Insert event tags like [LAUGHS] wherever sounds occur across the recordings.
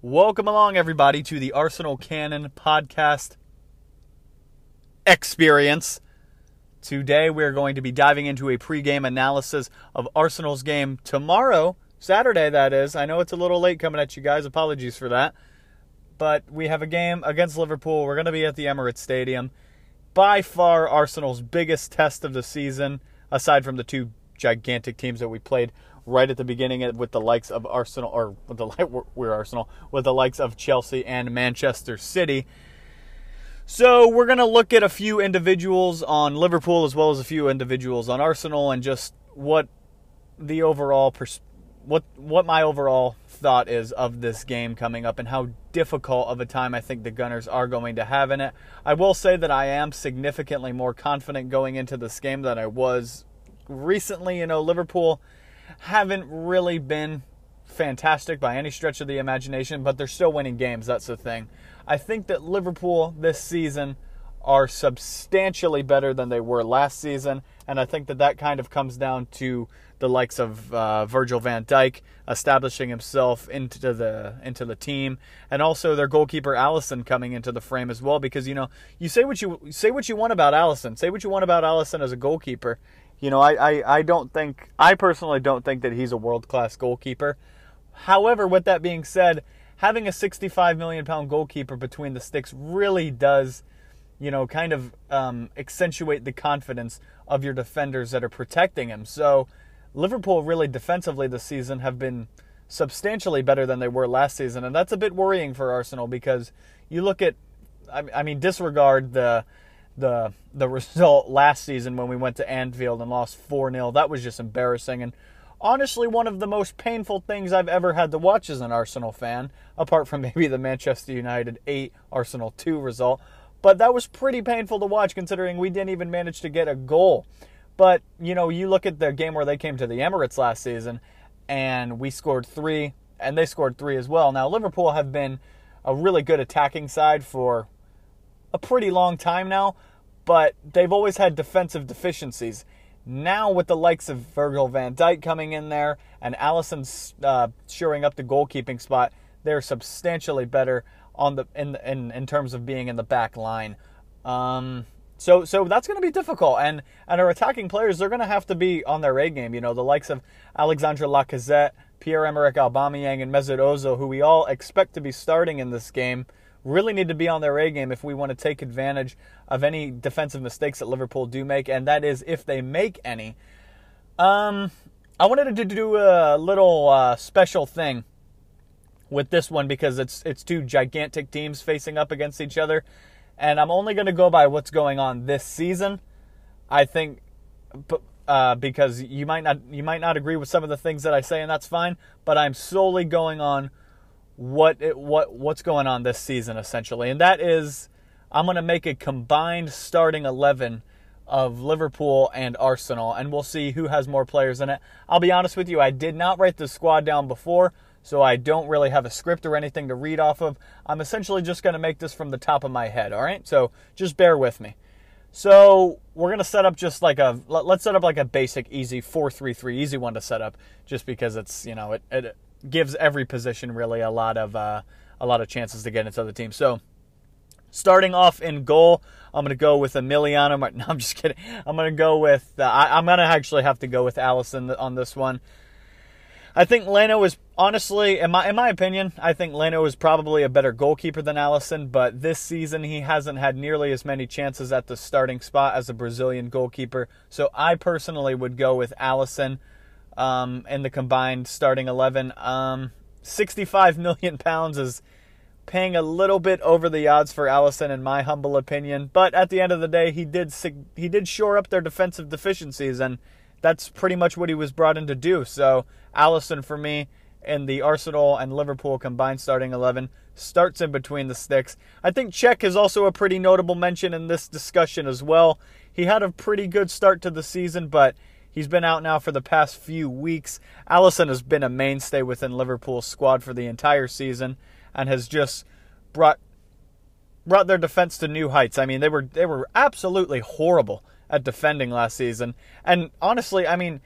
Welcome along, everybody, to the Arsenal Cannon podcast experience. Today, we're going to be diving into a pregame analysis of Arsenal's game tomorrow, Saturday, that is. I know it's a little late coming at you guys. Apologies for that. But we have a game against Liverpool. We're going to be at the Emirates Stadium. By far, Arsenal's biggest test of the season, aside from the two gigantic teams that we played right at the beginning with the likes of Arsenal, or with the [LAUGHS] we're Arsenal, with the likes of Chelsea and Manchester City. So we're going to look at a few individuals on Liverpool as well as a few individuals on Arsenal and just what the overall pers- what what my overall thought is of this game coming up and how difficult of a time I think the Gunners are going to have in it. I will say that I am significantly more confident going into this game than I was recently. You know, Liverpool haven't really been fantastic by any stretch of the imagination, but they're still winning games. That's the thing. I think that Liverpool this season are substantially better than they were last season, and I think that that kind of comes down to the likes of uh, Virgil van Dijk establishing himself into the into the team, and also their goalkeeper Alisson coming into the frame as well. Because you know you say what you say what you want about Alisson, say what you want about Alisson as a goalkeeper, you know, I, I, I don't think, I personally don't think that he's a world class goalkeeper. However, with that being said, having a 65 million pound goalkeeper between the sticks really does, you know, kind of um, accentuate the confidence of your defenders that are protecting him. So, Liverpool really defensively this season have been substantially better than they were last season, and that's a bit worrying for Arsenal because you look at, I mean, disregard the the the result last season when we went to Anfield and lost 4-0. That was just embarrassing and honestly one of the most painful things I've ever had to watch as an Arsenal fan, apart from [LAUGHS] maybe the Manchester United 8 Arsenal 2 result. But that was pretty painful to watch considering we didn't even manage to get a goal. But, you know, you look at the game where they came to the Emirates last season and we scored 3 and they scored 3 as well. Now Liverpool have been a really good attacking side for a pretty long time now, but they've always had defensive deficiencies. Now, with the likes of Virgil van Dijk coming in there and Alisson uh, shoring up the goalkeeping spot, they're substantially better on the in in, in terms of being in the back line. Um, so so that's going to be difficult, and and our attacking players they're going to have to be on their A game. You know, the likes of Alexandre Lacazette, Pierre Emerick Aubameyang, and Mesut Ozil, who we all expect to be starting in this game really need to be on their A game if we want to take advantage of any defensive mistakes that Liverpool do make, and that is if they make any. Um, I wanted to do a little uh, special thing with this one because it's it's two gigantic teams facing up against each other, and I'm only going to go by what's going on this season. I think, uh, because you might not you might not agree with some of the things that I say, and that's fine. But I'm solely going on what it, what what's going on this season essentially, and that is I'm going to make a combined starting eleven of Liverpool and Arsenal, and we'll see who has more players in it. I'll be honest with you, I did not write the squad down before, so I don't really have a script or anything to read off of. I'm essentially just going to make this from the top of my head, all right? So just bear with me. So we're going to set up just like a, let's set up like a basic, easy 4-3-3, easy one to set up, just because it's, you know, it, it gives every position really a lot of uh, a lot of chances to get into the team. So starting off in goal, I'm going to go with Emiliano. [LAUGHS] No, I'm just kidding. I'm going to go with uh, I, am going to actually have to go with Alisson on this one. I think Leno is honestly, in my in my opinion, I think Leno is probably a better goalkeeper than Alisson. But this season, he hasn't had nearly as many chances at the starting spot as a Brazilian goalkeeper. So I personally would go with Alisson um, in the combined starting 11. Um, 65 million pounds is paying a little bit over the odds for Alisson, in my humble opinion. But at the end of the day, he did he did shore up their defensive deficiencies, and that's pretty much what he was brought in to do. So Alisson, for me, in the Arsenal and Liverpool combined starting 11 starts in between the sticks. I think Cech is also a pretty notable mention in this discussion as well. He had a pretty good start to the season, but He's been out now for the past few weeks. Alisson has been a mainstay within Liverpool's squad for the entire season and has just brought brought their defense to new heights. I mean, they were they were absolutely horrible at defending last season. And honestly, I mean,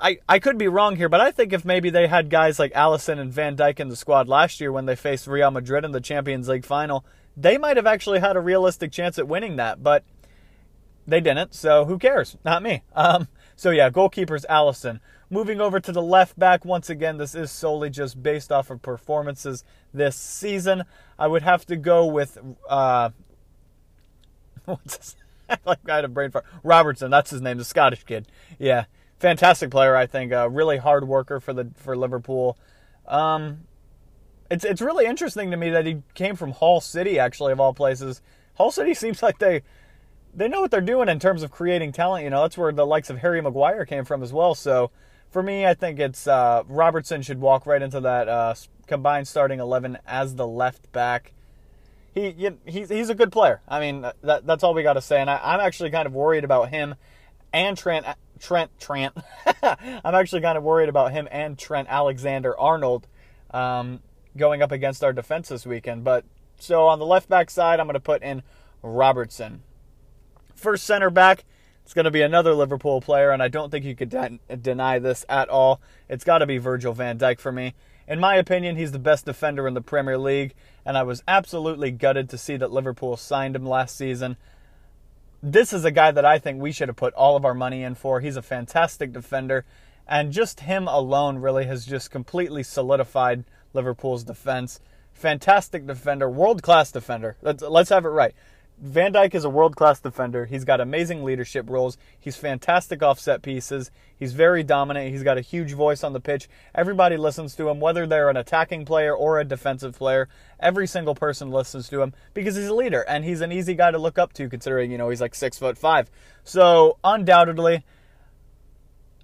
I, I could be wrong here, but I think if maybe they had guys like Alisson and Van Dijk in the squad last year when they faced Real Madrid in the Champions League final, they might have actually had a realistic chance at winning that, but they didn't, so who cares? Not me. Um, so yeah, goalkeepers Alisson. Moving over to the left back, once again, this is solely just based off of performances this season. I would have to go with uh, [LAUGHS] what's his, [LAUGHS] like I had a brain fart. Robertson, that's his name, the Scottish kid. Yeah, fantastic player, I think. A really hard worker for the for Liverpool. Um, it's it's really interesting to me that he came from Hull City, actually, of all places. Hull City [LAUGHS] seems like they they know what they're doing in terms of creating talent. You know, that's where the likes of Harry Maguire came from as well. So for me, I think it's uh, Robertson should walk right into that uh, combined starting eleven as the left back. He, he's he's a good player. I mean, that, that's all we got to say. And I, am actually kind of worried about him and Trent Trent Trent. I'm actually kind of worried about him and Trent [LAUGHS] Alexander Arnold um, going up against our defense this weekend. But so on the left back side, I'm going to put in Robertson. First center back, it's going to be another Liverpool player, and I don't think you could de- deny this at all. It's got to be Virgil van Dijk for me. In my opinion, he's the best defender in the Premier League, and I was absolutely gutted to see that Liverpool signed him last season. This is a guy that I think we should have put all of our money in for. He's a fantastic defender, and just him alone really has just completely solidified Liverpool's defense. Fantastic defender, world class defender. Let's, let's have it right. Van Dijk is a world class defender. He's got amazing leadership roles. He's fantastic off set pieces. He's very dominant. He's got a huge voice on the pitch. Everybody listens to him, whether they're an attacking player or a defensive player. Every single person listens to him because he's a leader and he's an easy guy to look up to considering, you know, he's like six foot five. So undoubtedly,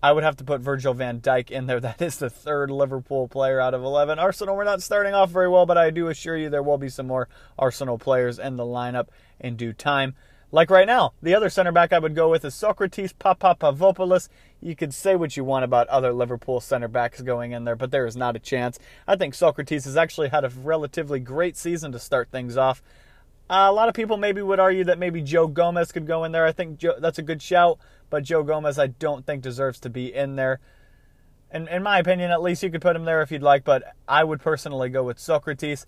I would have to put Virgil van Dijk in there. [LAUGHS] That is the third Liverpool player out of 11. Arsenal, we're not starting off very well, but I do assure you there will be some more Arsenal players in the lineup in due time. Like right now, the other center back I would go with is Socrates Papadopoulos. You could say what you want about other Liverpool center backs going in there, but there is not a chance. I think Socrates has actually had a relatively great season to start things off. Uh, a lot of people maybe would argue that maybe Joe Gomez could go in there. I think Joe, that's a good shout, but Joe Gomez I don't think deserves to be in there. And in my opinion, at least you could put him there if you'd like, but I would personally go with Socrates.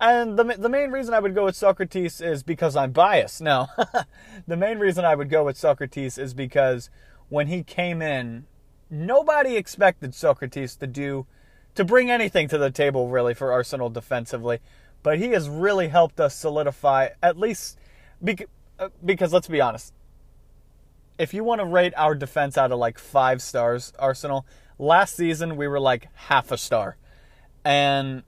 And the, the main reason I would go with Socrates is because I'm biased. No, [LAUGHS] the main reason I would go with Socrates is because when he came in, nobody expected Socrates to do to bring anything to the table really for Arsenal defensively but he has really helped us solidify at least uh, because let's be honest if you want to rate our defense out of like five stars arsenal last season we were like half a star and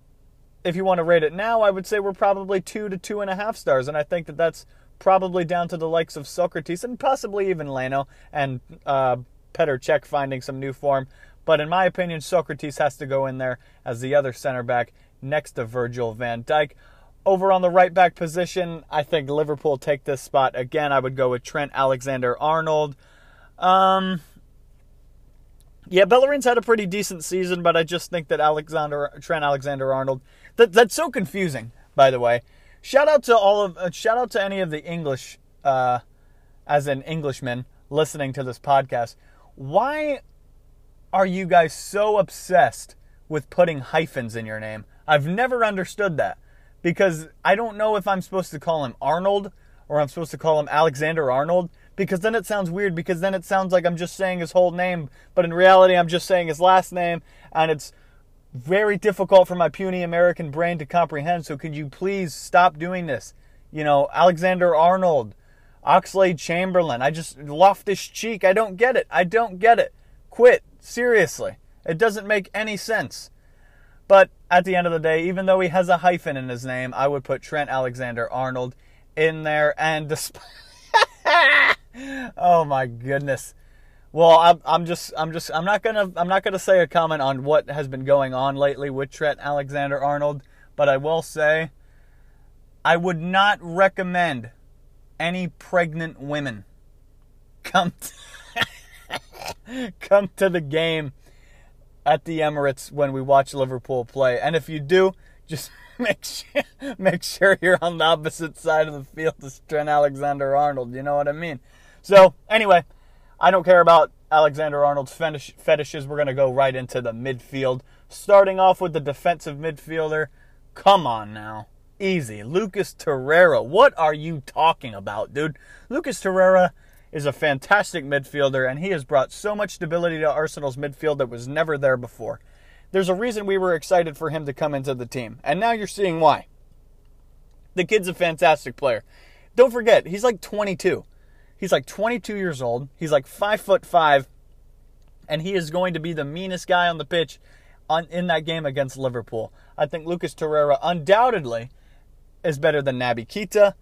if you want to rate it now i would say we're probably two to two and a half stars and i think that that's probably down to the likes of socrates and possibly even leno and uh, Petr Cech finding some new form but in my opinion socrates has to go in there as the other center back next to Virgil van Dijk. Over on the right back position, I think Liverpool take this spot again. I would go with Trent Alexander Arnold. Um, yeah, Bellerin's had a pretty decent season, but I just think that Alexander Trent Alexander Arnold that that's so confusing. By the way, shout out to all of uh, shout out to any of the English, uh, as an Englishman listening to this podcast. Why are you guys so obsessed with putting hyphens in your name? I've never understood that because I don't know if I'm supposed to call him Arnold or I'm supposed to call him Alexander Arnold because then it sounds weird because then it sounds like I'm just saying his whole name, but in reality I'm just saying his last name and it's very difficult for my puny American brain to comprehend. So could you please stop doing this? You know, Alexander Arnold, Oxlade Chamberlain. I just Loftus Cheek. I don't get it. I don't get it. Quit. Seriously. It doesn't make any sense. But at the end of the day, even though he has a hyphen in his name, I would put Trent Alexander Arnold in there. And despite. [LAUGHS] oh my goodness. Well, I'm, I'm just, I'm just, I'm not gonna, I'm not gonna say a comment on what has been going on lately with Trent Alexander Arnold, but I will say, I would not recommend any pregnant women come, to, [LAUGHS] come to the game at the Emirates when we watch Liverpool play. And if you do, just [LAUGHS] make sure, make sure you're on the opposite side of the field as Trent Alexander Arnold. You know what I mean? So, anyway, I don't care about Alexander Arnold's fetish, fetishes, we're going to go right into the midfield. Starting off with the defensive midfielder. Come on now. Easy. Lucas Torreira. What are you talking about, dude? Lucas Torreira is a fantastic midfielder, and he has brought so much stability to Arsenal's midfield that was never there before. There's a reason we were excited for him to come into the team, and now you're seeing why. The kid's a fantastic player. Don't forget, he's like 22. He's like 22 years old. He's like five foot five, and he is going to be the meanest guy on the pitch on, in that game against Liverpool. I think Lucas Torreira undoubtedly is better than Naby Keita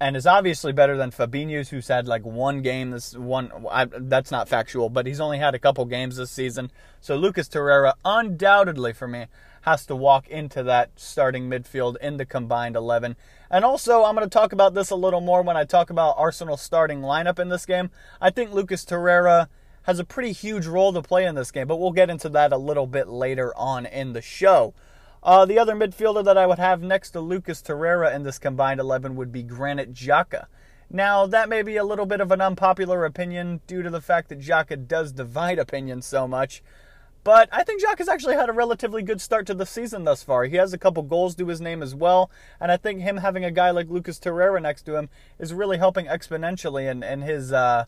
and is obviously better than Fabinho's, who's had like one game this one. I, that's not factual, but he's only had a couple games this season. So Lucas Torreira, undoubtedly for me, has to walk into that starting midfield in the combined 11. And also, I'm going to talk about this a little more when I talk about Arsenal's starting lineup in this game. I think Lucas Torreira has a pretty huge role to play in this game, but we'll get into that a little bit later on in the show. Uh, the other midfielder that I would have next to Lucas Torreira in this combined 11 would be Granit Xhaka. Now, that may be a little bit of an unpopular opinion due to the fact that Xhaka does divide opinions so much, but I think Xhaka's actually had a relatively good start to the season thus far. He has a couple goals to his name as well, and I think him having a guy like Lucas Torreira next to him is really helping exponentially in, in his uh,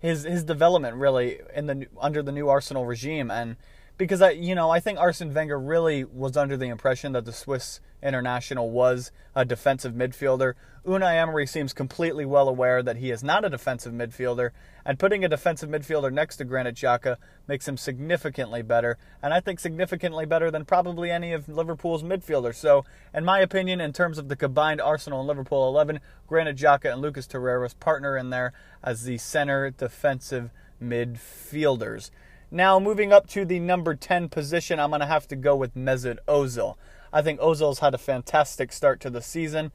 his his development really in the under the new Arsenal regime and because I, you know, I think Arsene Wenger really was under the impression that the Swiss international was a defensive midfielder. Unai Emery seems completely well aware that he is not a defensive midfielder, and putting a defensive midfielder next to Granit Xhaka makes him significantly better, and I think significantly better than probably any of Liverpool's midfielders. So, in my opinion, in terms of the combined Arsenal and Liverpool 11, Granit Xhaka and Lucas Torreira's partner in there as the center defensive midfielders. Now, moving up to the number 10 position, I'm going to have to go with Mesut Ozil. I think Ozil's had a fantastic start to the season.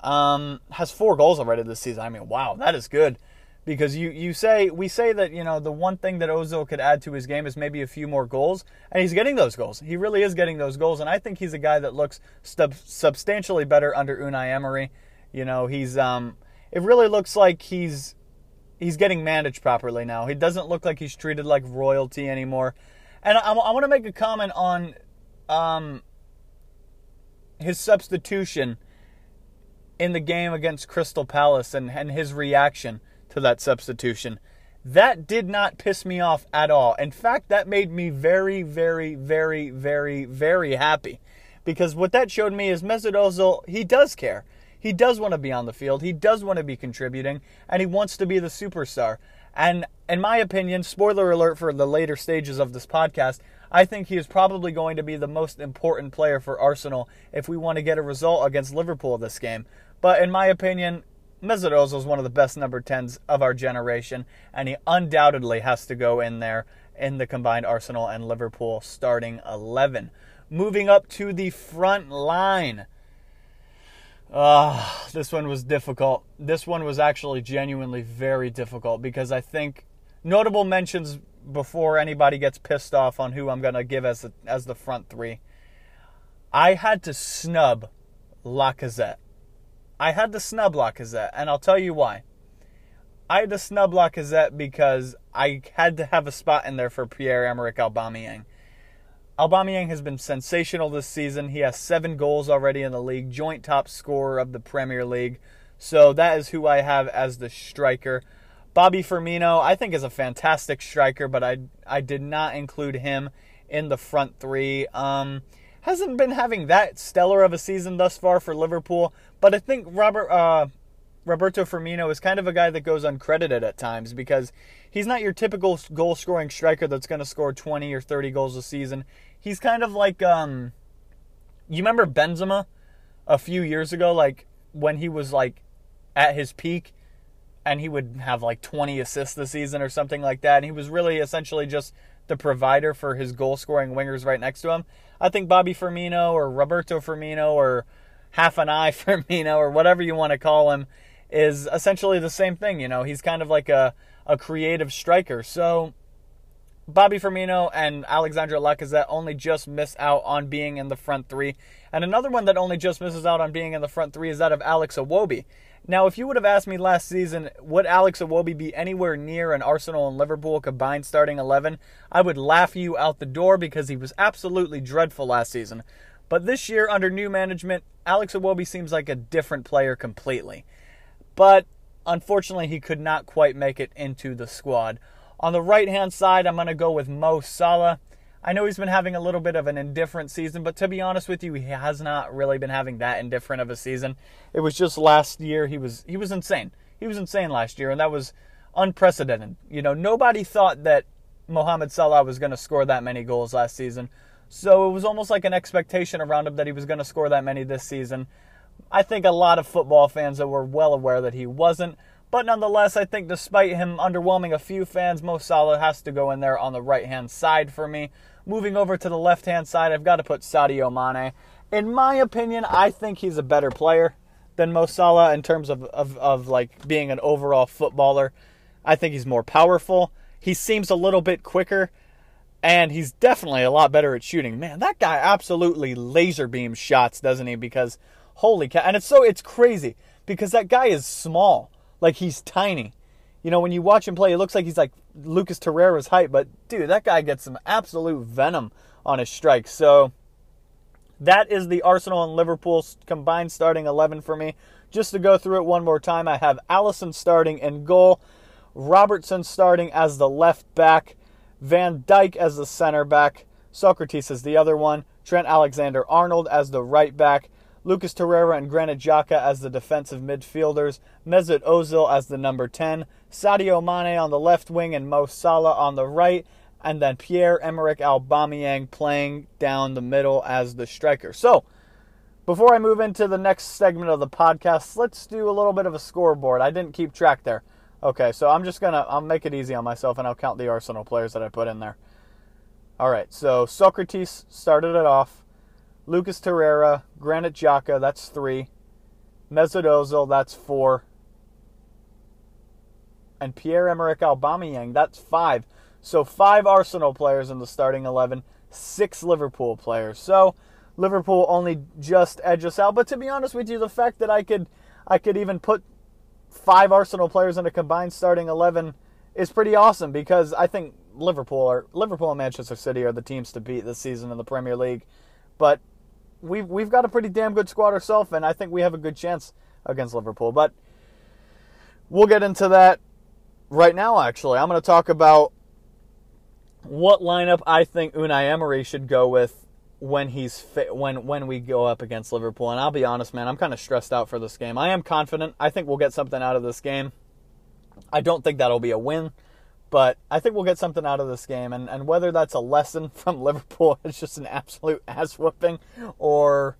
Um, has four goals already this season. I mean, wow, that is good. Because you, you say we say that you know the one thing that Ozil could add to his game is maybe a few more goals, and he's getting those goals. He really is getting those goals, and I think he's a guy that looks stub- substantially better under Unai Emery. You know, he's um, it really looks like he's he's getting managed properly now. He doesn't look like he's treated like royalty anymore. And I, I want to make a comment on um, his substitution in the game against Crystal Palace and, and his reaction to that substitution. That did not piss me off at all. In fact, that made me very, very, very, very, very happy. Because what that showed me is Mesut Ozil, he does care. He does want to be on the field. He does want to be contributing, and he wants to be the superstar. And in my opinion, spoiler alert for the later stages of this podcast, I think he is probably going to be the most important player for Arsenal if we want to get a result against Liverpool this game. But in my opinion, Mesut Ozil is one of the best number 10s of our generation, and he undoubtedly has to go in there in the combined Arsenal and Liverpool starting 11. Moving up to the front line. Uh, this one was difficult. This one was actually genuinely very difficult because I think notable mentions before anybody gets pissed off on who I'm going to give as the, as the front three. I had to snub Lacazette. I had to snub Lacazette, and I'll tell you why. I had to snub Lacazette because I had to have a spot in there for Pierre-Emerick Aubameyang. Aubameyang has been sensational this season. He has seven goals already in the league, joint top scorer of the Premier League. So that is who I have as the striker. Bobby Firmino, I think, is a fantastic striker, but I I did not include him in the front three. Um, hasn't been having that stellar of a season thus far for Liverpool, but I think Robert uh, Roberto Firmino is kind of a guy that goes uncredited at times because he's not your typical goal scoring striker that's going to score 20 or 30 goals a season he's kind of like um you remember Benzema a few years ago like when he was like at his peak and he would have like 20 assists this season or something like that and he was really essentially just the provider for his goal scoring wingers right next to him. I think Bobby Firmino or Roberto Firmino or half an eye [LAUGHS] Firmino or whatever you want to call him is essentially the same thing, you know. He's kind of like a a creative striker. So Bobby Firmino and Alexandre Lacazette only just miss out on being in the front three. And another one that only just misses out on being in the front three is that of Alex Iwobi. Now, if you would have asked me last season, would Alex Iwobi be anywhere near an Arsenal and Liverpool combined starting 11, I would laugh you out the door because he was absolutely dreadful last season. But this year, under new management, Alex Iwobi seems like a different player completely. But unfortunately, he could not quite make it into the squad. On the right hand side, I'm going to go with Mo Salah. I know he's been having a little bit of an indifferent season, but to be honest with you, he has not really been having that indifferent of a season. It was just last year he was he was insane. He was insane last year, and that was unprecedented. You know, nobody thought that Mohamed Salah was going to score that many goals last season. So it was almost like an expectation around him that he was going to score that many this season. I think a lot of football fans that were well aware that he wasn't. But nonetheless, I think despite him underwhelming a few fans, Mo Salah has to go in there on the right hand side for me. Moving over to the left hand side, I've got to put Sadio Mane. In my opinion, I think he's a better player than Mo Salah in terms of, of, of like being an overall footballer. I think he's more powerful. He seems a little bit quicker and he's definitely a lot better at shooting. Man, that guy absolutely laser beams shots, doesn't he? Because holy cow, and it's so it's crazy because that guy is small, like he's tiny. You know, when you watch him play, it looks like he's like Lucas Torreira's height, but dude, that guy gets some absolute venom on his strikes. So that is the Arsenal and Liverpool combined starting 11 for me. Just to go through it one more time, I have Alisson starting in goal, Robertson starting as the left back, Van Dijk as the center back, Socrates as the other one, Trent Alexander Arnold as the right back, Lucas Torreira and Granit Xhaka as the defensive midfielders, Mesut Ozil as the number 10, Sadio Mane on the left wing and Mo Salah on the right, and then Pierre-Emerick Aubameyang playing down the middle as the striker. So, before I move into the next segment of the podcast, let's do a little bit of a scoreboard. I didn't keep track there. Okay, so I'm just gonna I'll make it easy on myself and I'll count the Arsenal players that I put in there. All right, so Socrates started it off. Lucas Torreira, Granit Xhaka, that's three. Mesut Ozil, that's four. And Pierre-Emerick Aubameyang, that's five. So five Arsenal players in the starting 11, six Liverpool players. So Liverpool only just edge us out. But to be honest with you, the fact that I could I could even put five Arsenal players in a combined starting 11 is pretty awesome because I think Liverpool are Liverpool and Manchester City are the teams to beat this season in the Premier League. But we've we've got a pretty damn good squad ourselves, and I think we have a good chance against Liverpool. But we'll get into that right now. Actually, I'm going to talk about what lineup I think Unai Emery should go with when he's fi- when when we go up against Liverpool. And I'll be honest, man, I'm kind of stressed out for this game. I am confident. I think we'll get something out of this game. I don't think that'll be a win, but I think we'll get something out of this game. And and whether that's a lesson [LAUGHS] from Liverpool, it's just an absolute [LAUGHS] ass whooping, or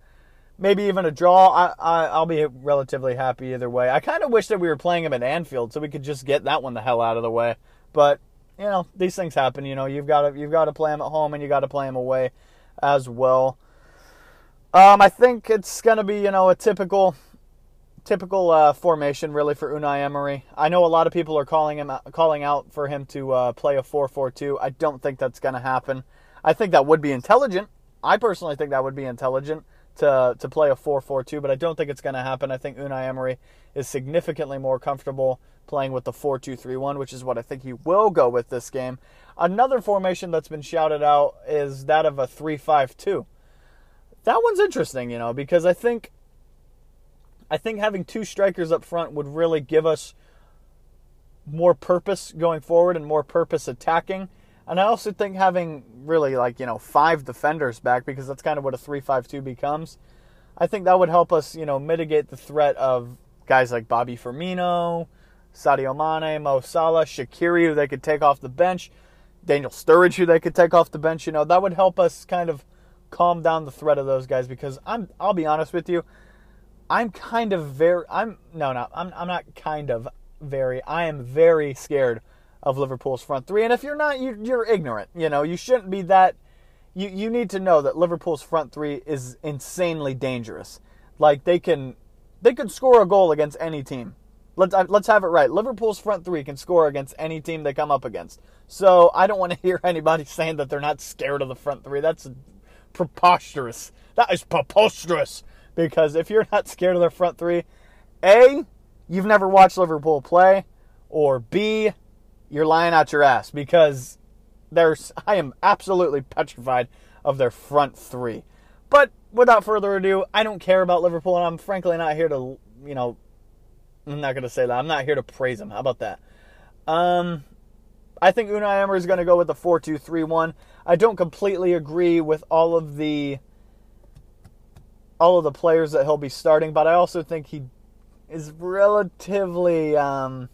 maybe even a draw. I, I I'll be relatively happy either way. I kind of wish that we were playing them at Anfield so we could just get that one the hell out of the way. But you know these things happen. You know you've got to you've got to play them at home and you got to play them away as well. Um, I think it's going to be, you know, a typical typical uh, formation really for Unai Emery. I know a lot of people are calling him calling out for him to uh, play a 4-4-2. I don't think that's going to happen. I think that would be intelligent. I personally think that would be intelligent to to play a 4-4-2, but I don't think it's going to happen. I think Unai Emery is significantly more comfortable playing with the 4-2-3-1, which is what I think he will go with this game. Another formation that's been shouted out is that of a 3-5-2. That one's interesting, you know, because I think I think having two strikers up front would really give us more purpose going forward and more purpose attacking. And I also think having really like, you know, five defenders back because that's kind of what a 3-5-2 becomes. I think that would help us, you know, mitigate the threat of guys like Bobby Firmino, Sadio Mane, Mo Salah, Shaqiri, who they could take off the bench, Daniel Sturridge, who they could take off the bench. You know, that would help us kind of calm down the threat of those guys because I'm. I'll be honest with you, I'm kind of very. I'm no, no, I'm. I'm not kind of very. I am very scared of Liverpool's front three. And if you're not, you, you're ignorant. You know, you shouldn't be that. You you need to know that Liverpool's front three is insanely dangerous. Like they can, they could score a goal against any team Let's let's have it right. Liverpool's front three can score against any team they come up against. So I don't want to [LAUGHS] hear anybody saying that they're not scared of the front three. That's preposterous. That is preposterous. Because if you're not scared of their front three, a you've never watched Liverpool play, or b you're lying out your ass because there's I am absolutely petrified of their front three. But without further ado, I don't care about Liverpool, and I'm frankly not here to, you know, I'm not going to say that. I'm not here to praise them. How about that? Um, I think Unai Emery is going to go with the 4 2 3 1. I don't completely agree with all of the all of the players that he'll be starting, but I also think he is relatively um,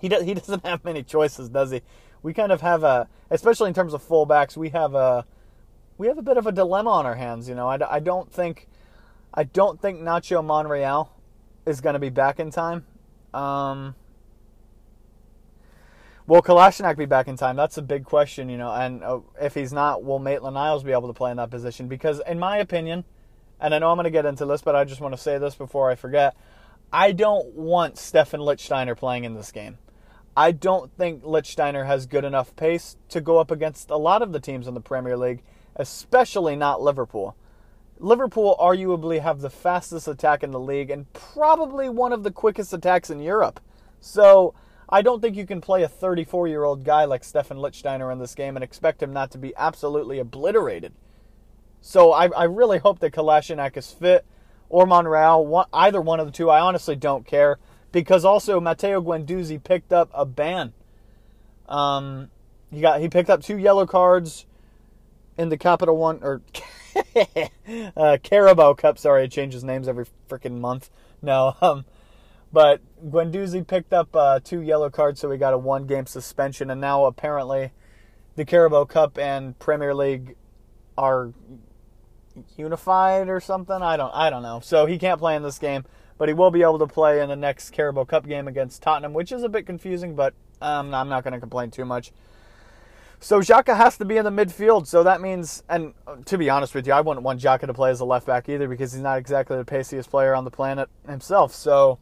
he does, he [LAUGHS] doesn't have many choices, does he? We kind of have a, especially in terms of fullbacks, we have a we have a bit of a dilemma on our hands. You know, I, I don't think I don't think Nacho Monreal is going to be back in time. Um, will Kolasinac be back in time? That's a big question, you know. And uh, if he's not, will Maitland Niles be able to play in that position? Because, in my opinion, and I know I'm going to get into this, but I just want to say this before I forget. I don't want Stefan Lichtsteiner playing in this game. I don't think Lichtsteiner has good enough pace to go up against a lot of the teams in the Premier League especially not Liverpool. Liverpool arguably have the fastest attack in the league and probably one of the quickest attacks in Europe. So I don't think you can play a 34 year old guy like Stefan Lichtsteiner in this game and expect him not to be absolutely obliterated. So I, I really hope that Kolasinac is fit or Monreal, one, either one of the two. I honestly don't care because also Matteo Guendouzi picked up a ban. Um, he got he picked up two yellow cards in the Capital One or [LAUGHS] uh, Carabao Cup. Sorry, it changes names every freaking month. No, [LAUGHS] um, but Guendouzi picked up uh, two yellow cards, so we got a one game suspension, and now apparently the Carabao Cup and Premier League are unified or something. I don't I don't know. So he can't play in this game, but he will be able to play in the next Carabao Cup game against Tottenham, which is a bit confusing, but um, I'm not going to complain too much. So Xhaka has to be in the midfield. So that means, and to be honest with you, I wouldn't want Xhaka to play as a left back either because he's not exactly the paciest player on the planet himself. So,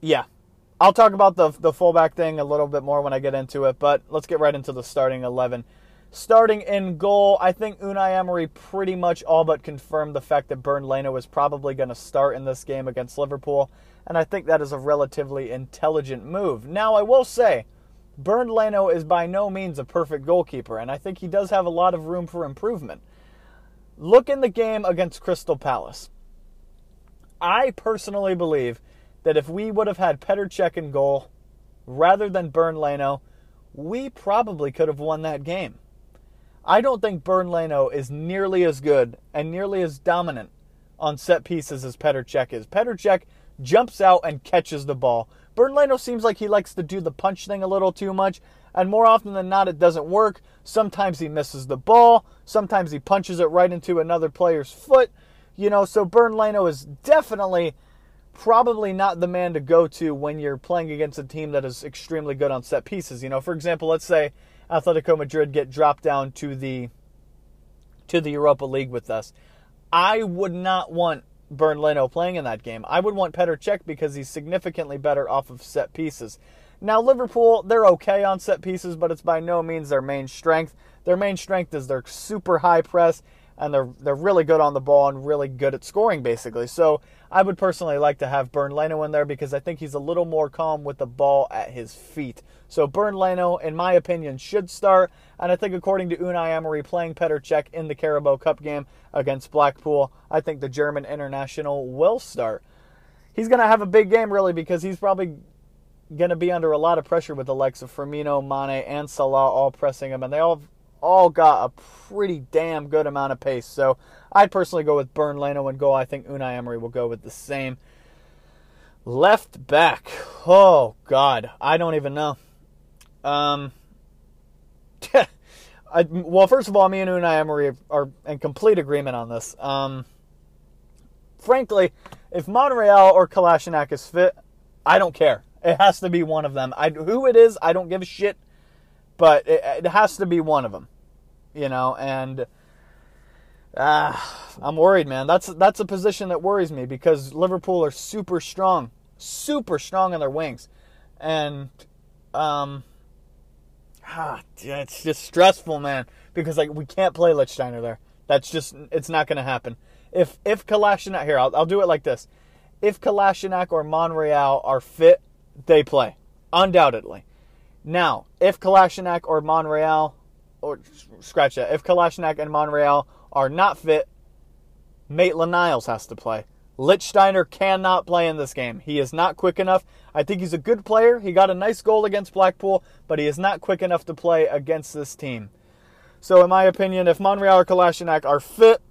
yeah, I'll talk about the the fullback thing a little bit more when I get into it. But let's get right into the starting eleven. Starting in goal, I think Unai Emery pretty much all but confirmed the fact that Bernd Leno is probably going to start in this game against Liverpool, and I think that is a relatively intelligent move. Now, I will say Bernd Leno is by no means a perfect goalkeeper, and I think he does have a lot of room for improvement. Look in the game against Crystal Palace. I personally believe that if we would have had Petr in goal rather than Bernd Leno, we probably could have won that game. I don't think Bernd Leno is nearly as good and nearly as dominant on set pieces as Petr is. Petr jumps out and catches the ball. Bernd Leno seems like he likes to do the punch thing a little too much, and more often than not, it doesn't work. Sometimes he misses the ball, sometimes he punches it right into another player's foot. You know, so Bernd Leno is definitely probably not the man to go to when you're playing against a team that is extremely good on set pieces. You know, for example, let's say Atletico Madrid get dropped down to the to the Europa League with us. I would not want Bernd Leno playing in that game. I would want Petr Cech because he's significantly better off of set pieces. Now, Liverpool, they're okay on set pieces, but it's by no means their main strength. Their main strength is their super high press and they're they're really good on the ball and really good at scoring basically. So I would personally like to have Bernd Leno in there because I think he's a little more calm with the ball at his feet. So Bernd Leno, in my opinion, should start, and I think according to Unai Emery, playing Petr Cech in the Carabao Cup game against Blackpool, I think the German international will start. He's going to have a big game really because he's probably going to be under a lot of pressure with the likes of Firmino, Mane, and Salah all pressing him, and they all all got a pretty damn good amount of pace. So I'd personally go with Bernd Leno and goal. I think Unai Emery will go with the same. Left back. Oh God, I don't even know. Um. [LAUGHS] I, well, first of all, me and Unai Emery are in complete agreement on this. Um, frankly, if Monreal or Kolasinac is fit, I don't care. It has to be one of them. I, who it is, I don't give a shit but it, it has to be one of them, you know. And Ah, I'm worried, man. That's that's a position that worries me because Liverpool are super strong, super strong on their wings, and um, ah, it's just stressful, man. Because like we can't play Lichtsteiner there. That's just it's not going to happen. If if Kolasinac here, I'll, I'll do it like this. If Kolasinac or Monreal are fit, they play undoubtedly. Now, if Kolasinac or Monreal, or scratch that, if Kolasinac and Monreal are not fit, Maitland Niles has to play. Lichtsteiner cannot play in this game. He is not quick enough. I think he's a good player. He got a nice goal against Blackpool, but he is not quick enough to play against this team. So, in my opinion, if Monreal or Kolasinac are fit,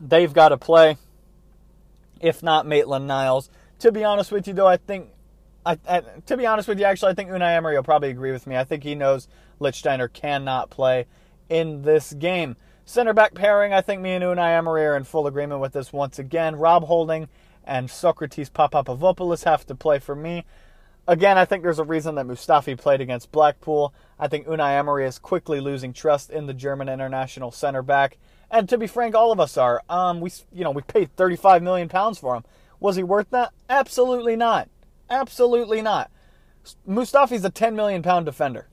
they've got to play. If not, Maitland Niles. To be honest with you, though, I think, I, I, to be honest with you, actually, I think Unai Emery will probably agree with me. I think he knows Lichtsteiner cannot play in this game. Center back pairing, I think me and Unai Emery are in full agreement with this once again. Rob Holding and Socrates Papadopoulos have to play for me. Again, I think there's a reason that Mustafi played against Blackpool. I think Unai Emery is quickly losing trust in the German international center back. And to be frank, all of us are. Um, we, you know, we paid 35 million pounds for him. Was he worth that? Absolutely not. Absolutely not. Mustafi's a 10 million pound defender.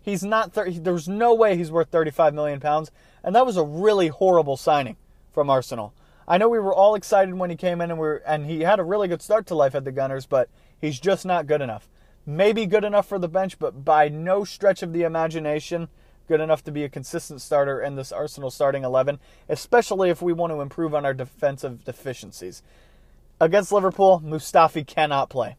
He's not. 30, there's no way he's worth 35 million pounds. And that was a really horrible signing from Arsenal. I know we were all excited when he came in and we and he had a really good start to life at the Gunners, but he's just not good enough. Maybe good enough for the bench, but by no stretch of the imagination good enough to be a consistent starter in this Arsenal starting 11, especially if we want to improve on our defensive deficiencies. Against Liverpool, Mustafi cannot play.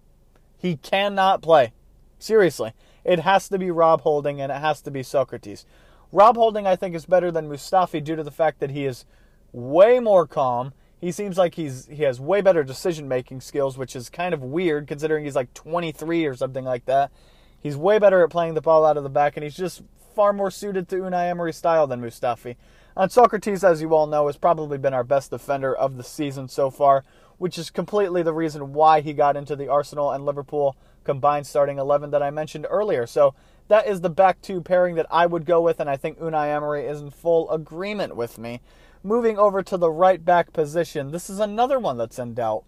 He cannot play. Seriously. It has to be Rob Holding and it has to be Socrates. Rob Holding, I think, is better than Mustafi due to the fact that he is way more calm. He seems like he's he has way better decision making skills, which is kind of weird considering he's like 23 or something like that. He's way better at playing the ball out of the back, and he's just far more suited to Unai Emery's style than Mustafi. And Socrates, as you all know, has probably been our best defender of the season so far, which is completely the reason why he got into the Arsenal and Liverpool combined starting 11 that I mentioned earlier. So that is the back two pairing that I would go with, and I think Unai Emery is in full agreement with me. Moving over to the right back position, this is another one that's in doubt.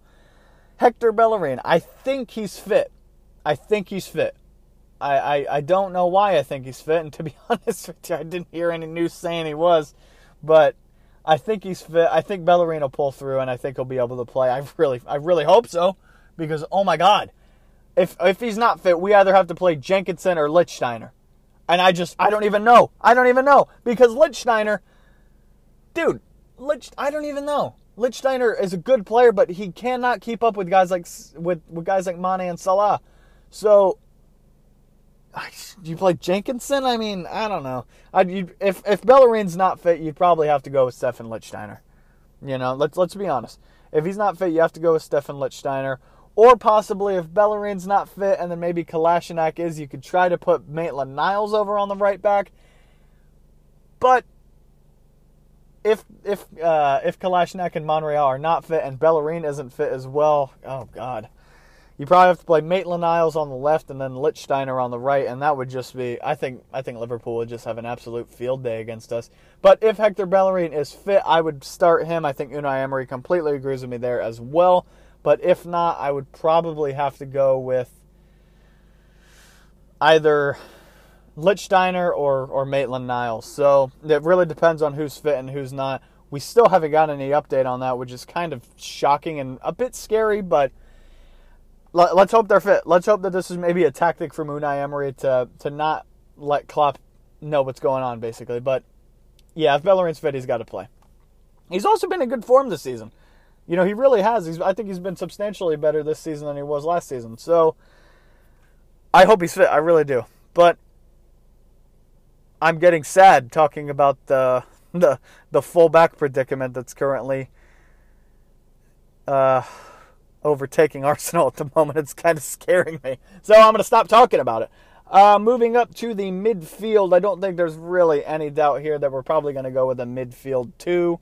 Hector Bellerin, I think he's fit. I think he's fit. I, I, I don't know why I think he's fit, and to be [LAUGHS] honest with you, I didn't hear any news saying he was, but I think he's fit. I think Bellerin will pull through, and I think he'll be able to play. I really I really hope so, because oh my God, if if he's not fit, we either have to play Jenkinson or Lichtsteiner. And I just I don't even know. I don't even know because Lichtsteiner, dude, Lich I don't even know. Lichtsteiner is a good player, but he cannot keep up with guys like with with guys like Mane and Salah. So you play Jenkinson? I mean, I don't know. I if if Bellerin's not fit, you'd probably have to go with Stefan Lichtsteiner. You know, let's let's be honest. If he's not fit, you have to go with Stefan Lichtsteiner or possibly if Bellerin's not fit and then maybe Kolasinac is, you could try to put Maitland Niles over on the right back. But if if uh, if Kolasinac and Monreal are not fit and Bellerin isn't fit as well, oh god. You probably have to play Maitland Niles on the left and then Lichtsteiner on the right, and that would just be I think I think Liverpool would just have an absolute field day against us. But if Hector Bellerin is fit, I would start him. I think Unai Emery completely agrees with me there as well. But if not, I would probably have to go with either Lichtsteiner or, or Maitland Niles. So it really depends on who's fit and who's not. We still haven't got any update on that, which is kind of shocking and a bit scary, but let, us hope they're fit. Let's hope that this is maybe a tactic from Unai Emery to, to not let Klopp know what's going on, basically. But yeah, if Bellerin's fit, he's got to play. He's also been in good form this season. You know, he really has. He's, I think he's been substantially better this season than he was last season. So I hope he's fit. I really do. But I'm getting sad talking about the [LAUGHS] the the fullback predicament that's currently uh, overtaking [LAUGHS] Arsenal at the moment. It's kind of scaring me. So I'm going to stop talking about it. Uh, moving up to the midfield, I don't think there's really any doubt here that we're probably going to go with a midfield two.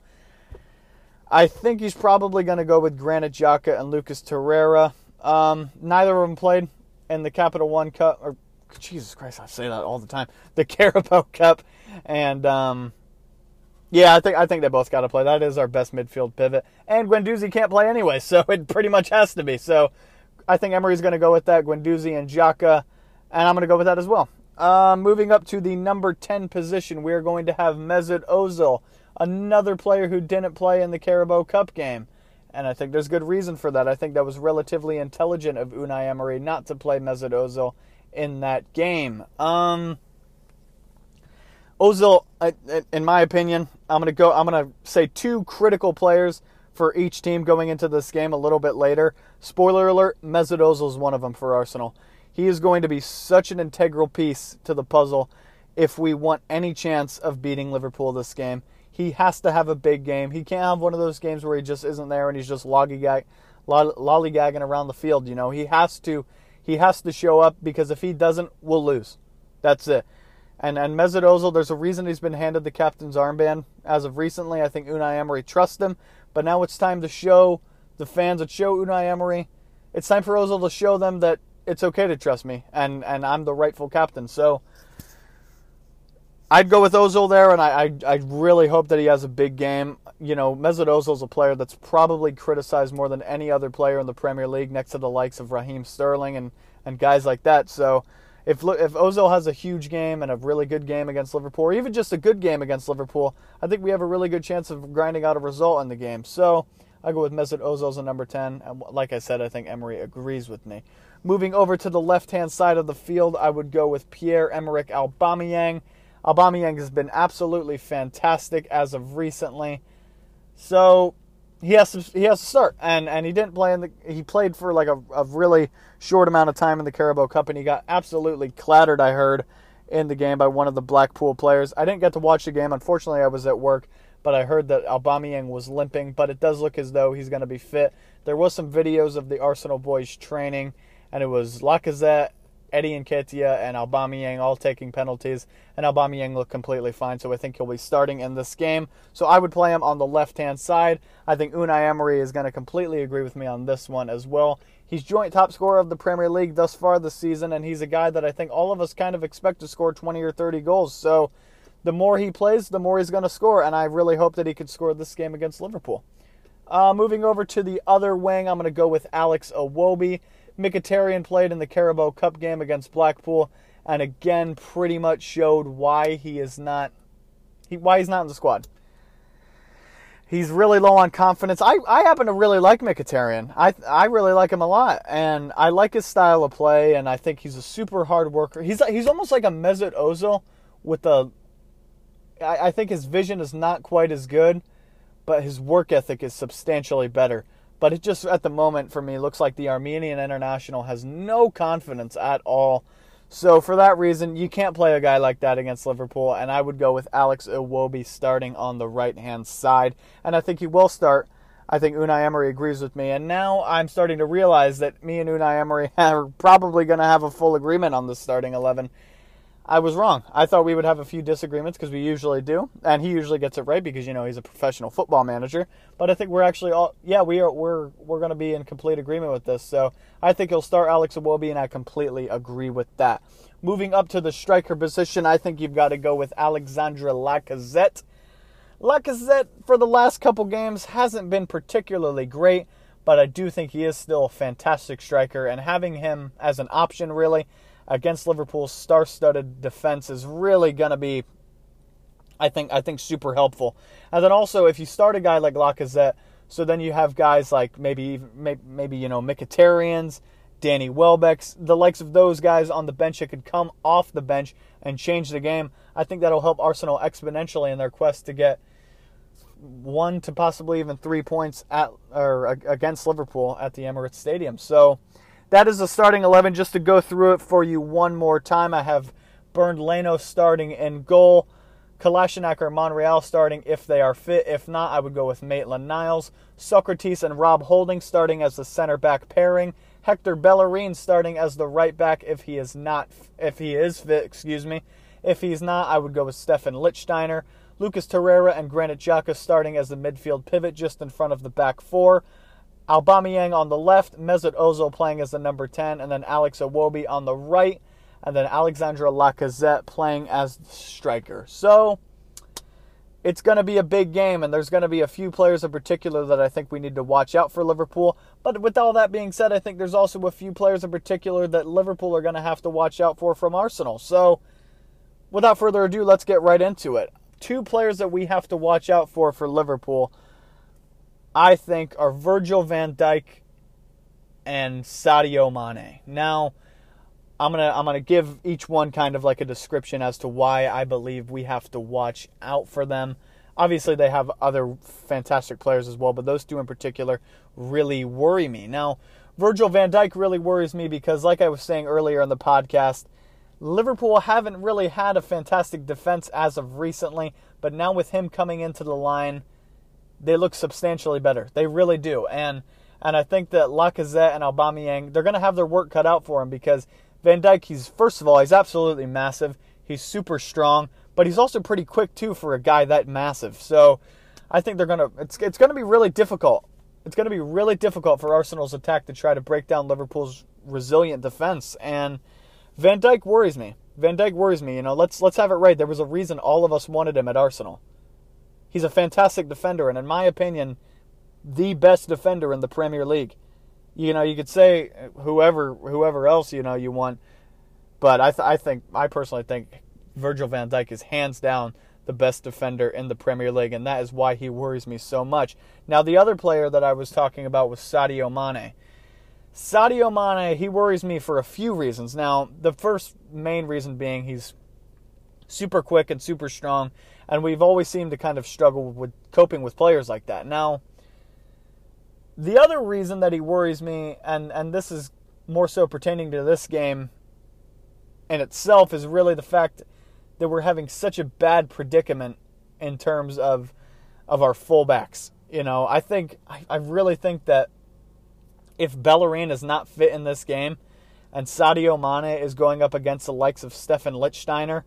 I think he's probably going to go with Granit Xhaka and Lucas Torreira. Um, neither of them played in the Capital One Cup, or Jesus Christ, I say that all the time. The [LAUGHS] Carabao Cup, and um, Yeah, I think I think they both got to play. That is our best midfield pivot, and Guendouzi can't play anyway, [LAUGHS] so it pretty much has to be. So I think Emery's going to go with that. Guendouzi and Xhaka, and I'm going to go with that as well. Uh, moving up to the number 10 position, we are going to have Mesut Ozil, another player who didn't play in the Carabao Cup game. And I think there's good reason for that. I think that was relatively intelligent of Unai Emery not to play Mesut Ozil in that game. Um, Ozil, in my opinion, I'm gonna go. I'm gonna say two critical players for each team going into this game a little bit later. Spoiler alert: Mesut Ozil is one of them for Arsenal. He is going to be such an integral piece to the puzzle if we want any chance of beating Liverpool this game. He has to have a big game. He can't have one of those games where he just isn't there and he's just lollygag, lollygagging around the field. You know, he has to he has to show up because if he doesn't, we'll lose. That's it. And and Mesut Ozil, there's a reason he's been handed the captain's armband as of recently. I think Unai Emery trusts him, but now it's time to show the fans, that show Unai Emery. It's time for Ozil to show them that it's okay to trust me, and and I'm the rightful captain. So. I'd go with Ozil there, and I, I, I really hope that he has a big game. You know, Mesut Ozil's a player that's probably criticized more than any other player in the Premier League, next to the likes of Raheem Sterling and, and guys like that. So, if if Ozil has a huge game and a really good game against Liverpool, or even just a good game against Liverpool, I think we have a really good chance of grinding out a result in the game. So I go with Mesut Ozil as a number 10. And like I said, I think Emery agrees with me. Moving over to the left-hand side of the field, I would go with Pierre-Emerick Aubameyang. Aubameyang has been absolutely fantastic as of recently. So he has to he has to start, and and he didn't play in the he played for like a, a really short amount of time in the Carabao Cup, and he got absolutely clattered. I heard in the game by one of the Blackpool players. I didn't get to watch the game, unfortunately. I was at work, but I heard that Aubameyang was limping, but it does look as though he's going to be fit. There was some videos of the Arsenal boys training, and it was Lacazette Eddie Nketiah and Aubameyang all taking penalties, and Aubameyang looked completely fine, so I think he'll be starting in this game. So I would play him on the left-hand side. I think Unai Emery is going to completely agree with me on this one as well. He's joint top scorer of the Premier League thus far this season, and he's a guy that I think all of us kind of expect to score 20 or 30 goals. So the more he plays, the more he's going to score, and I really hope that he could score this game against Liverpool. Uh, moving over to the other wing, I'm going to go with Alex Iwobi. Mkhitaryan played in the Carabao Cup game against Blackpool and again pretty much showed why he is not he, why he's not in the squad. He's really low on confidence. I, I happen to really like Mkhitaryan. I I really like him a lot, and I like his style of play, and I think he's a super hard worker. He's he's almost like a Mesut Ozil with a. I, I think his vision is not quite as good, but his work ethic is substantially better. But it just at the moment for me looks like the Armenian international has no confidence at all. So for that reason, you can't play a guy like that against Liverpool, and I would go with Alex Iwobi starting on the right hand side, and I think he will start. I think Unai Emery agrees with me, and now I'm starting to realize that me and Unai Emery [LAUGHS] are probably going to have a full agreement on the starting eleven. I was wrong. I thought we would have a few disagreements because we usually do, and he usually gets it right because you know he's a professional football manager. But I think we're actually all yeah we are we're we're going to be in complete agreement with this. So I think he'll start Alex Iwobi, and I completely agree with that. Moving up to the striker position, I think you've got to go with Alexandre Lacazette. Lacazette for the last couple games hasn't been particularly great, but I do think he is still a fantastic striker, and having him as an option really against Liverpool's star-studded defense is really going to be I think I think super helpful. And then also if you start a guy like Lacazette, so then you have guys like maybe maybe, you know Mkhitaryan's, Danny Welbeck's, the likes of those guys on the bench that could come off the bench and change the game. I think that'll help Arsenal exponentially in their quest to get one to possibly even three points at or against Liverpool at the Emirates Stadium. So that is the starting 11. Just to go through it for you one more time, I have Bernd Leno starting in goal. Kolasinac Monreal starting if they are fit. If not, I would go with Maitland Niles. Sokratis and Rob Holding starting as the center back pairing. Hector Bellerin starting as the right back if he is not if he is fit, excuse me. If he's not, I would go with Stefan Lichtsteiner. Lucas Torreira and Granit Xhaka starting as the midfield pivot just in front of the back four. Aubameyang on the left, Mesut Ozil playing as the number 10, and then Alex Iwobi on the right, and then Alexandre Lacazette playing as striker. So, it's going to be a big game, and there's going to be a few players in particular that I think we need to watch out for Liverpool. But with all that being said, I think there's also a few players in particular that Liverpool are going to have to watch out for from Arsenal. So, without further ado, let's get right into it. Two players that we have to watch out for for Liverpool, I think, are Virgil van Dijk and Sadio Mane. Now, I'm gonna I'm gonna give each one kind of like a description as to why I believe we have to watch out for them. Obviously, they have other fantastic players as well, but those two in particular really worry me. Now, Virgil van Dijk really worries me because, like I was saying earlier in the podcast, Liverpool haven't really had a fantastic defense as of recently, but now with him coming into the line, they look substantially better. They really do, and and I think that Lacazette and Aubameyang they're going to have their work cut out for him because Van Dijk, he's first of all, he's absolutely massive. He's super strong, but he's also pretty quick too for a guy that massive. So I think they're gonna it's it's gonna be really difficult. It's gonna be really difficult for Arsenal's attack to try to break down Liverpool's resilient defense. And Van Dijk worries me. Van Dijk worries me. You know, let's let's have it right. There was a reason all of us wanted him at Arsenal. He's a fantastic defender, and in my opinion, the best defender in the Premier League you know, you could say whoever whoever else you know you want, but I th- I think I personally think Virgil Van Dijk is hands down the best defender in the Premier League, and that is why he worries me so much. Now, the other player that I was talking about was Sadio Mane. Sadio Mane, he worries me for a few reasons. Now, the first main reason being he's super quick and super strong, and we've always seemed to kind of struggle with coping with players like that. Now, the other reason that he worries me, and, and this is more so pertaining to this game in itself, is really the fact that we're having such a bad predicament in terms of of our fullbacks. You know, I think I, I really think that if Bellerin is not fit in this game and Sadio Mane is going up against the likes of Stefan Lichtsteiner,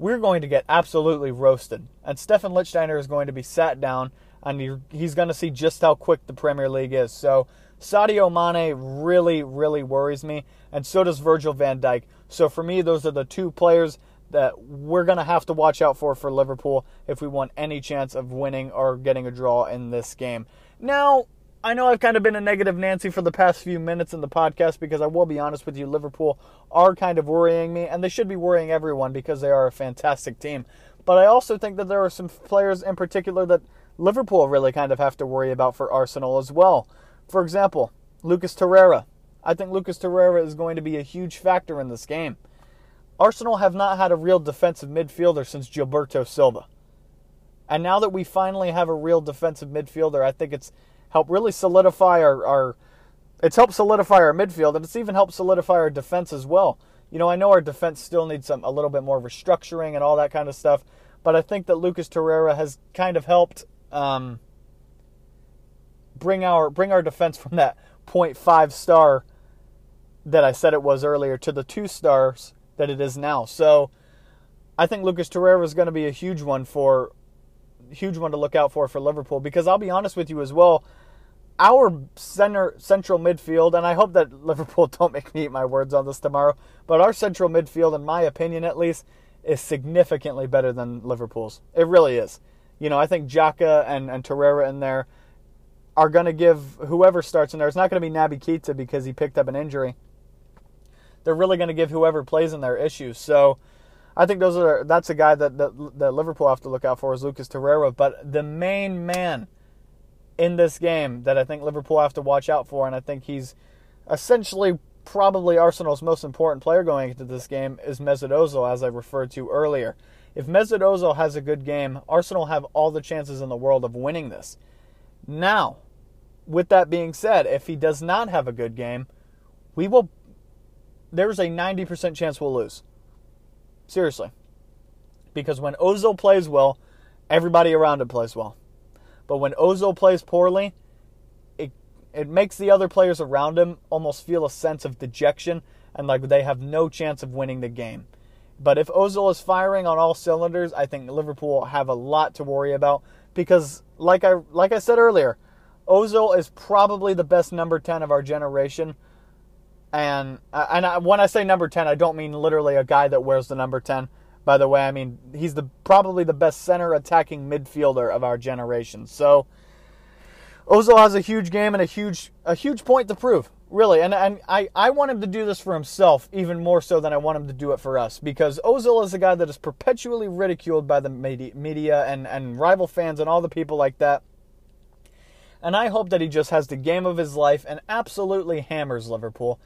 we're going to get absolutely roasted. And Stefan Lichtsteiner is going to be sat down and he's going to see just how quick the Premier League is. So Sadio Mane really, really worries me, and so does Virgil van Dijk. So for me, those are the two players that we're going to have to watch out for for Liverpool if we want any chance of winning or getting a draw in this game. Now, I know I've kind of been a negative Nancy for the past few minutes in the podcast because I will be honest with you, Liverpool are kind of worrying me, and they should be worrying everyone because they are a fantastic team. But I also think that there are some players in particular that Liverpool really kind of have to worry about for Arsenal as well. For example, Lucas Torreira. I think Lucas Torreira is going to be a huge factor in this game. Arsenal have not had a real defensive midfielder since Gilberto Silva. And now that we finally have a real defensive midfielder, I think it's helped really solidify our, our it's helped solidify our midfield and it's even helped solidify our defense as well. You know, I know our defense still needs some a little bit more restructuring and all that kind of stuff, but I think that Lucas Torreira has kind of helped um, bring our bring our defense from that 0.5 star that I said it was earlier to the two stars that it is now. So I think Lucas Torreira is going to be a huge one for huge one to look out for for Liverpool because I'll be honest with you as well. Our center central midfield, and I hope that Liverpool [LAUGHS] don't make me eat my words on this tomorrow, but our central midfield, in my opinion at least, is significantly better than Liverpool's. It really is. You know, I think Xhaka and, and Torreira in there are going to give whoever starts in there. It's not going to be Naby Keita because he picked up an injury. They're really going to give whoever plays in there issues. So I think those are that's a guy that, that that Liverpool have to look out for is Lucas Torreira. But the main man in this game that I think Liverpool have to watch out for, and I think he's essentially probably Arsenal's most important player going into this game is Mesut Ozil, as I referred to earlier. If Mesut Ozil has a good game, Arsenal have all the chances in the world of winning this. Now, with that being said, if he does not have a good game, we will. There's a 90% chance we'll lose. Seriously. Because when Ozil plays well, everybody around him plays well. But when Ozil plays poorly, it it makes the other players around him almost feel a sense of dejection and like they have no chance of winning the game. But if Ozil is firing on all cylinders, I think Liverpool have a lot to worry about because, like I like I said earlier, Ozil is probably the best number ten of our generation. And uh, and I, when I say number ten, I don't mean literally a guy that wears the number ten. By the way, I mean he's the probably the best center attacking midfielder of our generation. So Ozil has a huge game and a huge a huge point to prove, really. And and I, I want him to do this for himself even more so than I want him to do it for us because Ozil is a guy that is perpetually ridiculed by the media and, and rival fans and all the people like that. And I hope that he just has the game of his life and absolutely hammers Liverpool.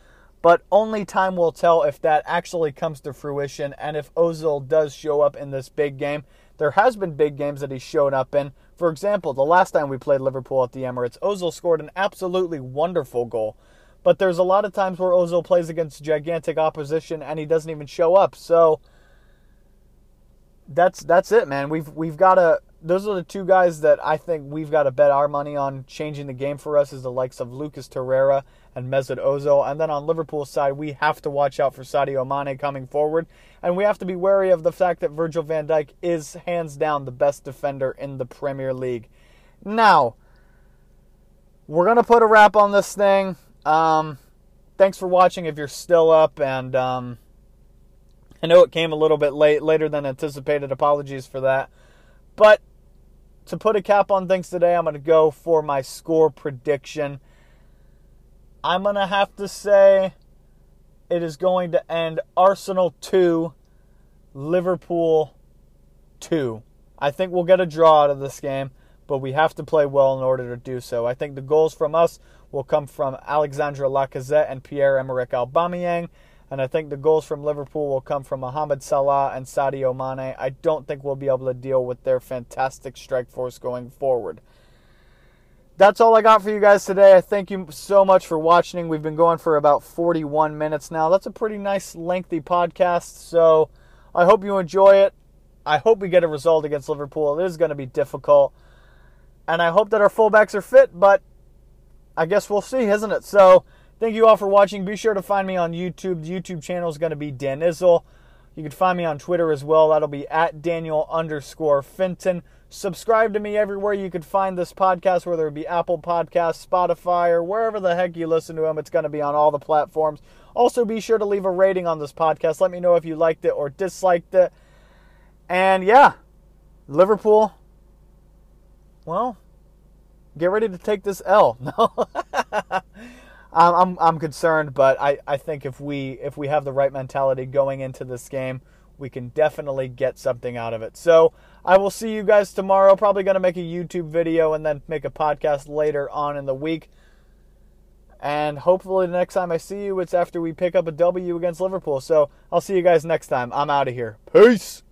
But only time will tell if that actually comes to fruition and if Ozil does show up in this big game. There has been big games that he's shown up in. For example, the last time we played Liverpool at the Emirates, Ozil scored an absolutely wonderful goal. But there's a lot of times where Ozil plays against gigantic opposition and he doesn't even show up. So that's that's it, man. We've we've got to those are the two guys that I think we've got to bet our money on changing the game for us is the likes of Lucas Torreira and Mesut Ozil. And then on Liverpool's side, we have to watch out for Sadio Mane coming forward. And we have to be wary of the fact that Virgil van Dijk is hands down the best defender in the Premier League. Now, we're to put a wrap on this thing. Um, thanks for watching if you're still up. And um, I know it came a little bit late, later than anticipated. Apologies for that. But to put a cap on things today, I'm going to go for my score prediction. I'm going to have to say it is going to end Arsenal 2, Liverpool 2. I think we'll get a draw out of this game, but we have to play well in order to do so. I think the goals from us will come from Alexandre Lacazette and Pierre-Emerick Aubameyang. And I think the goals from Liverpool will come from Mohamed Salah and Sadio Mane. I don't think we'll be able to deal with their fantastic strike force going forward. That's all I got for you guys today. I thank you so much for watching. We've been going for about 41 minutes now. That's a pretty nice, lengthy podcast. So I hope you enjoy it. I hope we get a result against Liverpool. It is going to be difficult. And I hope that our fullbacks are fit, but I guess we'll see, isn't it? So Thank you all for watching. Be sure to find me on YouTube. The YouTube channel is going to be Dan Izzle. You can find me on Twitter as well. That'll be at Daniel underscore Finton. Subscribe to me everywhere you could find this podcast, whether it be Apple Podcasts, Spotify, or wherever the heck you listen to them. It's going to be on all the platforms. Also, be sure to leave a rating on this podcast. Let me know if you liked it or disliked it. And yeah, Liverpool, well, get ready to take this L. [LAUGHS] No. I'm I'm concerned, but I, I think if we if we have the right mentality going into this game, we can definitely get something out of it. So I will see you guys tomorrow. Probably going to make a YouTube video and then make a podcast later on in the week. And hopefully the next time I see you, it's after we pick up a W against Liverpool. So I'll see you guys next time. I'm out of here. Peace.